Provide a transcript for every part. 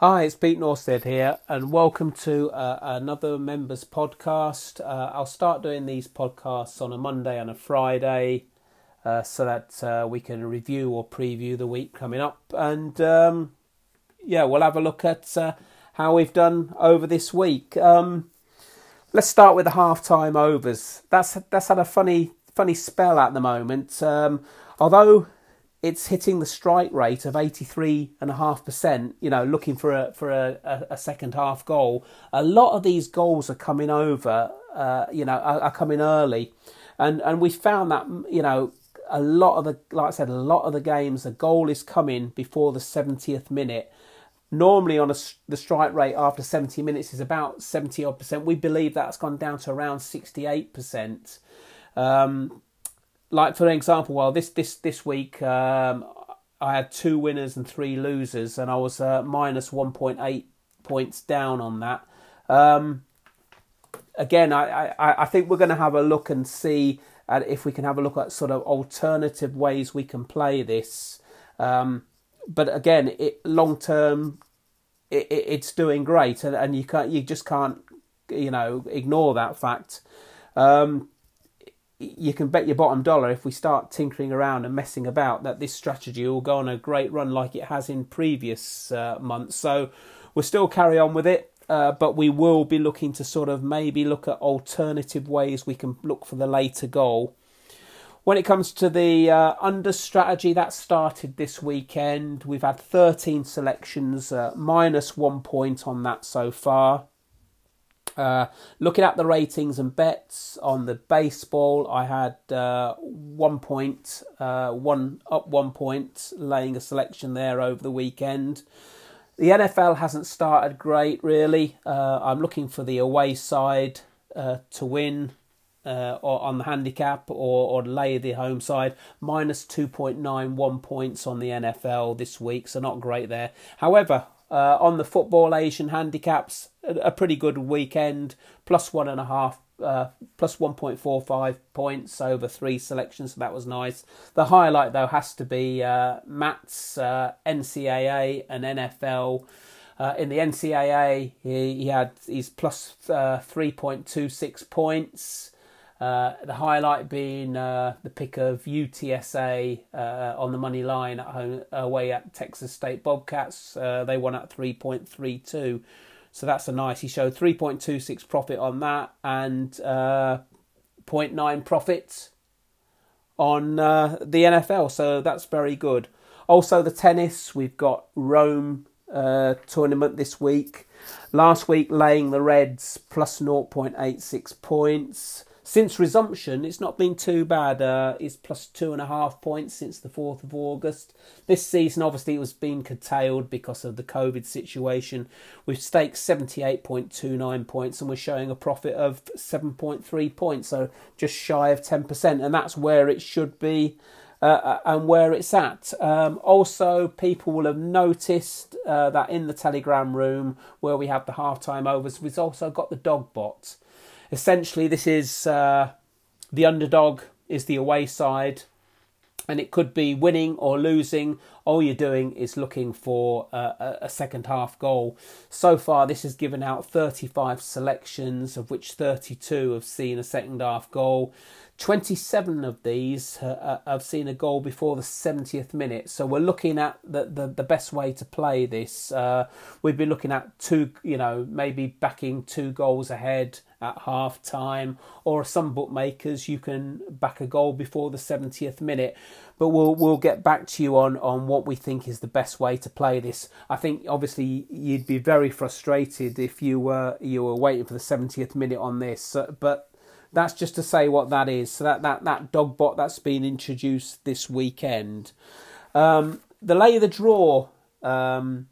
Hi, it's Pete Nordsted here, and welcome to uh, another members podcast. Uh, I'll start doing these podcasts on a Monday and a Friday uh, so that uh, we can review or preview the week coming up. And um, yeah, we'll have a look at uh, how we've done over this week. Um, let's start with the half-time overs. That's that's had a funny funny spell at the moment. Um, although it's hitting the strike rate of 83.5%, you know, looking for a for a, a, second half goal. A lot of these goals are coming over, uh, you know, are, are, coming early. And and we found that, you know, a lot of the like I said, a lot of the games the goal is coming before the 70th minute. Normally on a, the strike rate after 70 minutes is about 70 odd percent. We believe that's gone down to around 68%. Um, like for example, well, this this this week um, I had two winners and three losers, and I was uh, minus one point eight points down on that. Um, again, I, I, I think we're going to have a look and see at if we can have a look at sort of alternative ways we can play this. Um, but again, it long term, it, it, it's doing great, and, and you can't you just can't you know ignore that fact. Um, you can bet your bottom dollar if we start tinkering around and messing about that this strategy will go on a great run like it has in previous uh, months. So we'll still carry on with it, uh, but we will be looking to sort of maybe look at alternative ways we can look for the later goal. When it comes to the uh, under strategy, that started this weekend. We've had 13 selections, uh, minus one point on that so far. Uh, looking at the ratings and bets on the baseball, I had uh, one point, uh, one up one point, laying a selection there over the weekend. The NFL hasn't started great, really. Uh, I'm looking for the away side uh, to win uh, or on the handicap or, or lay the home side. Minus 2.91 points on the NFL this week, so not great there. However, uh, on the football Asian handicaps, a, pretty good weekend, plus one and a half, uh, plus 1.45 points over three selections, so that was nice. The highlight, though, has to be uh, Matt's uh, NCAA and NFL. Uh, in the NCAA, he, he had his plus, uh, 3.26 points. Uh, the highlight being uh, the pick of UTSA uh, on the money line at home away at Texas State Bobcats. Uh, they won at 3.32. So that's a nice. He showed 3.26 profit on that and uh, 0.9 profit on the NFL. So that's very good. Also, the tennis. We've got Rome tournament this week. Last week, laying the Reds plus 0.86 points. Since resumption, it's not been too bad. Uh, it's plus two and a half points since the 4th of August. This season, obviously, it was being curtailed because of the COVID situation. We've staked 78.29 points and we're showing a profit of 7.3 points, so just shy of 10%. And that's where it should be. Uh, uh, and where it's at. Um, also, people will have noticed uh, that in the Telegram room where we have the halftime overs, we've also got the dog bot essentially, this is uh, the underdog is the away side, and it could be winning or losing. All you're doing is looking for a, a second half goal. So far, this has given out 35 selections, of which 32 have seen a second half goal. 27 of these uh, have seen a goal before the 70th minute. So we're looking at the, the, the best way to play this. Uh, we'd be looking at two, you know, maybe backing two goals ahead at half time, or some bookmakers you can back a goal before the 70th minute. But we'll we'll get back to you on, on what we think is the best way to play this. I think obviously you'd be very frustrated if you were you were waiting for the 70th minute on this, but that's just to say what that is. So that that that dog bot that's been introduced this weekend. Um, the lay of the draw um,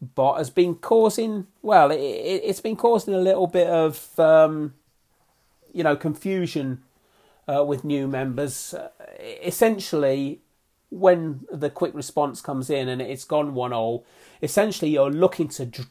bot has been causing well, it, has been causing a little bit of um, you know confusion uh, with new members. Uh, essentially, when the quick response comes in and it's gone one all, essentially you're looking to dr-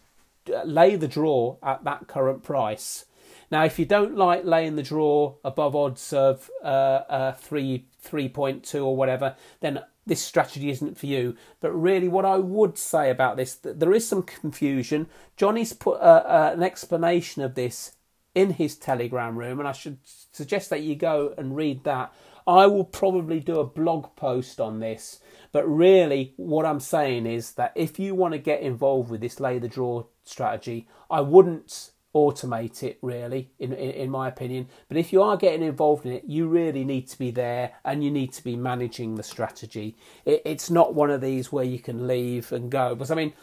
lay the draw at that current price. Now, if you don't like laying the draw above odds of uh, uh, three three point two or whatever, then this strategy isn't for you. But really, what I would say about this, that there is some confusion. Johnny's put an explanation of this in his Telegram room, and I should suggest that you go and read that. I will probably do a blog post on this, but really, what I'm saying is that if you want to get involved with this lay the draw strategy, I wouldn't automate it really in, in, in my opinion. But if you are getting involved in it you really need to be there and you need to be managing the strategy. It, it's not one of these where you can leave and go because i mean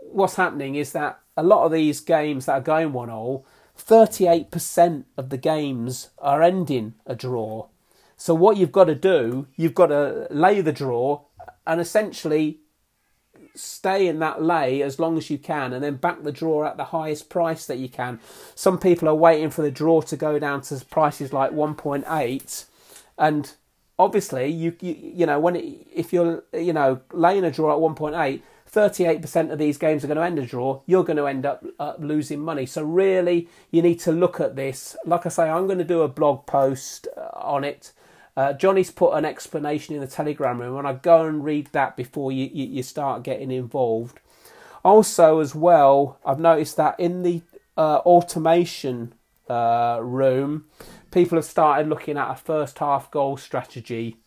what's happening is that a lot of these games that are going one all 38% of the games are ending a draw. So what you've got to do you've got to lay the draw and essentially stay in that lay as long as you can and then back the draw at the highest price that you can. Some people are waiting for the draw to go down to prices like 1.8 and obviously you you, you know when it, if you're you know laying a draw at 1.8 38% of these games are going to end a draw you're going to end up uh, losing money. So really you need to look at this. Like i say i'm going to do a blog post uh, on it uh, Johnny's put an explanation in the Telegram room, and I go and read that before you, you, you, start getting involved. Also, as well, I've noticed that in the uh, automation uh, room, people have started looking at a first half goal strategy.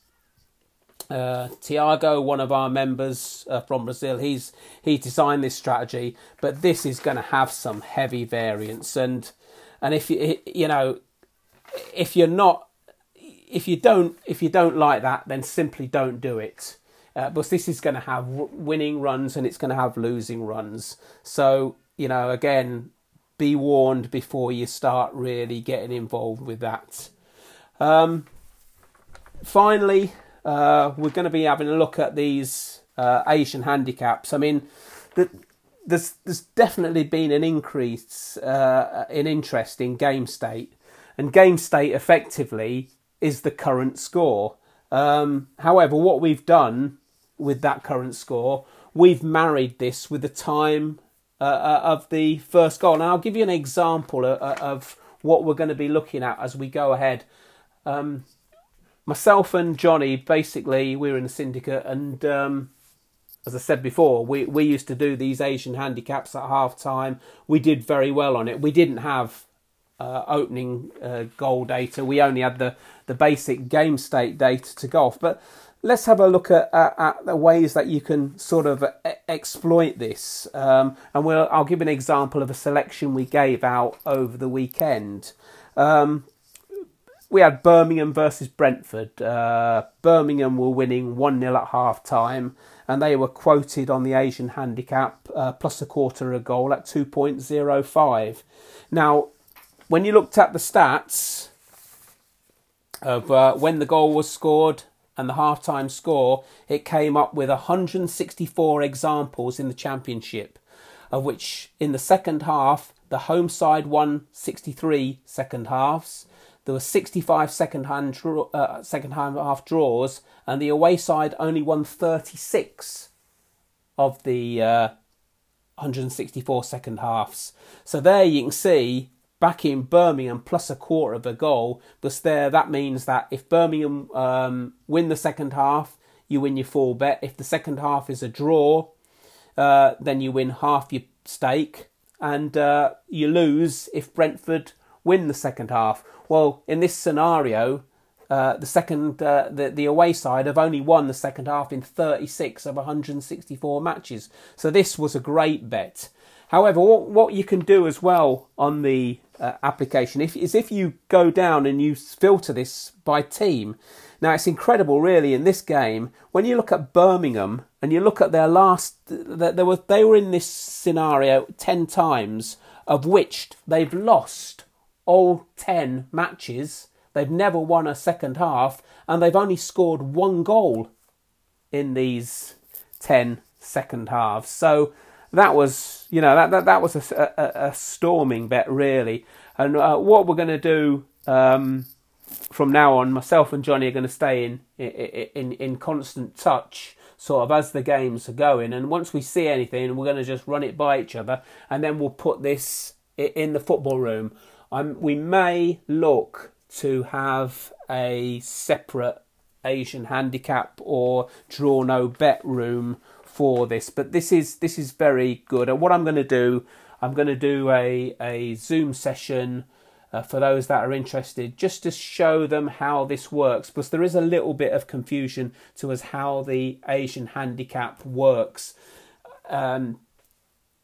Uh, Tiago, one of our members uh, from Brazil, he's he designed this strategy, but this is going to have some heavy variance, and and if you you know if you're not if you don't if you don't like that, then simply don't do it. Uh, but this is going to have winning runs and it's going to have losing runs. So you know, again, be warned before you start really getting involved with that. Um, finally, uh, we're going to be having a look at these uh, Asian handicaps. I mean, the, there's there's definitely been an increase uh, in interest in game state, and game state effectively is the current score. Um, however, what we've done with that current score, we've married this with the time uh, uh of the first goal. Now, I'll give you an example of, uh, of what we're going to be looking at as we go ahead. Um, myself and Johnny, basically, we were in the syndicate, and um, as I said before, we, we used to do these Asian handicaps at half time. We did very well on it. We didn't have uh, opening uh, goal data. We only had the, the basic game state data to go off. But let's have a look at, at, at the ways that you can sort of uh, exploit this. Um, and we'll, I'll give an example of a selection we gave out over the weekend. Um, we had Birmingham versus Brentford. Uh, Birmingham were winning 1 0 at half time, and they were quoted on the Asian handicap uh, plus a quarter of a goal at 2.05. Now, when you looked at the stats of uh, when the goal was scored and the half-time score, it came up with 164 examples in the championship, of which in the second half the home side won 63 second halves. There were 65 second hand uh, second half draws, and the away side only won 36 of the uh, 164 second halves. So there you can see back in Birmingham plus a quarter of a goal. But there, that means that if Birmingham um, win the second half, you win your full bet. If the second half is a draw, uh, then you win half your stake, and uh, you lose if Brentford win the second half. Well, in this scenario, uh, the second uh, the the away side have only won the second half in 36 of 164 matches. So this was a great bet. However, what, what you can do as well on the uh, application if, is if you go down and you filter this by team. Now it's incredible, really, in this game when you look at Birmingham and you look at their last. There was they were in this scenario ten times, of which they've lost all ten matches. They've never won a second half, and they've only scored one goal in these 10 second halves. So that was, you know, that that, that was a, a, a storming bet really. And uh, what we're going to do um, from now on, myself and Johnny are going to stay in, in in constant touch, sort of as the games are going. And once we see anything, we're going to just run it by each other, and then we'll put this in the football room. Um, we may look to have a separate Asian handicap or draw no bet room for this, but this is this is very good. And what I'm going to do, I'm going to do a a Zoom session. Uh, for those that are interested, just to show them how this works, because there is a little bit of confusion to us how the Asian handicap works. Um,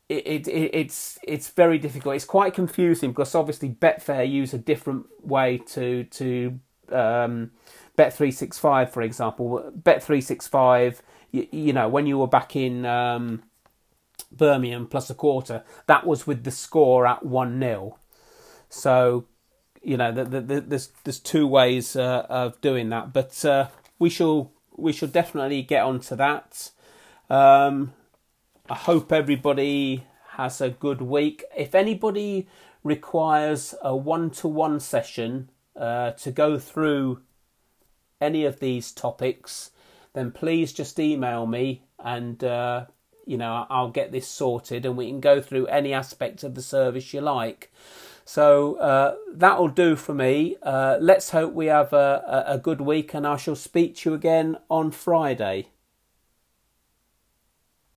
it, it, it's it's very difficult. It's quite confusing because obviously Betfair use a different way to to um, Bet three six five, for example. Bet three six five. You, you, know when you were back in um, Birmingham plus a quarter, that was with the score at one 0 So you know the, the, the, there's there's two ways uh, of doing that, but uh, we shall we shall definitely get onto that. Um, I hope everybody has a good week. If anybody requires a one to one session uh, to go through any of these topics, then please just email me and uh, you know I'll get this sorted and we can go through any aspect of the service you like. So uh, that'll do for me. Uh, let's hope we have a, a good week and I shall speak to you again on Friday.